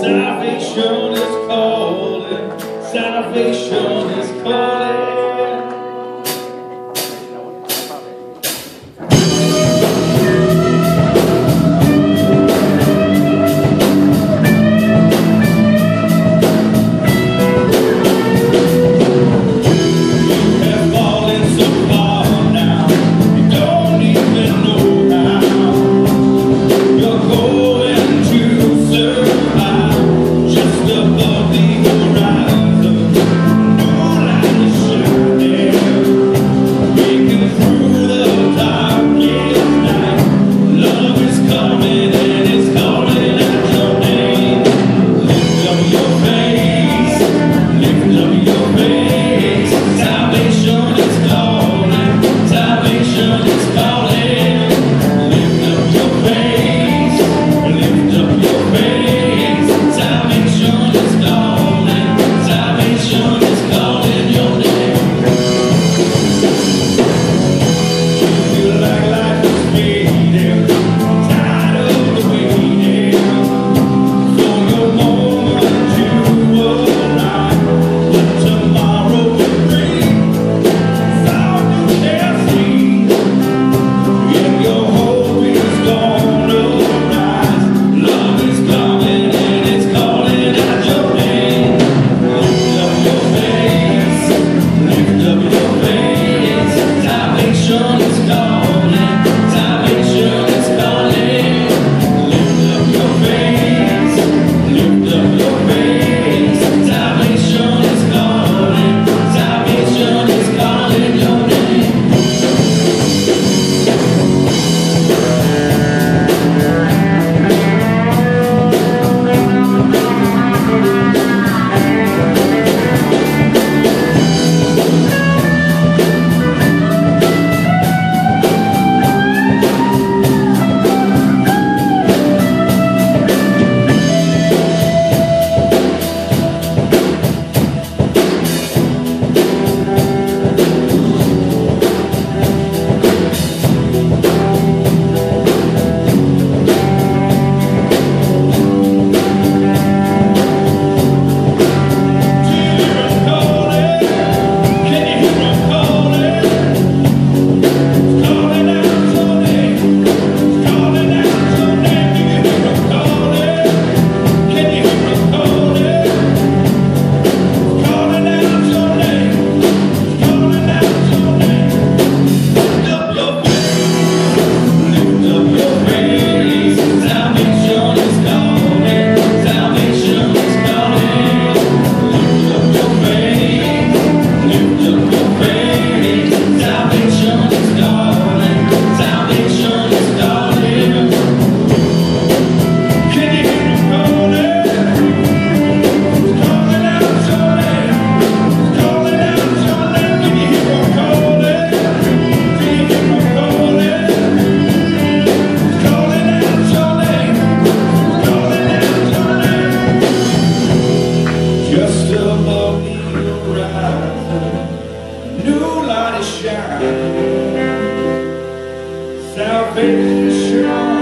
Salvation is calling. Salvation is calling. Amém. above the horizon, new light is shining, salvation.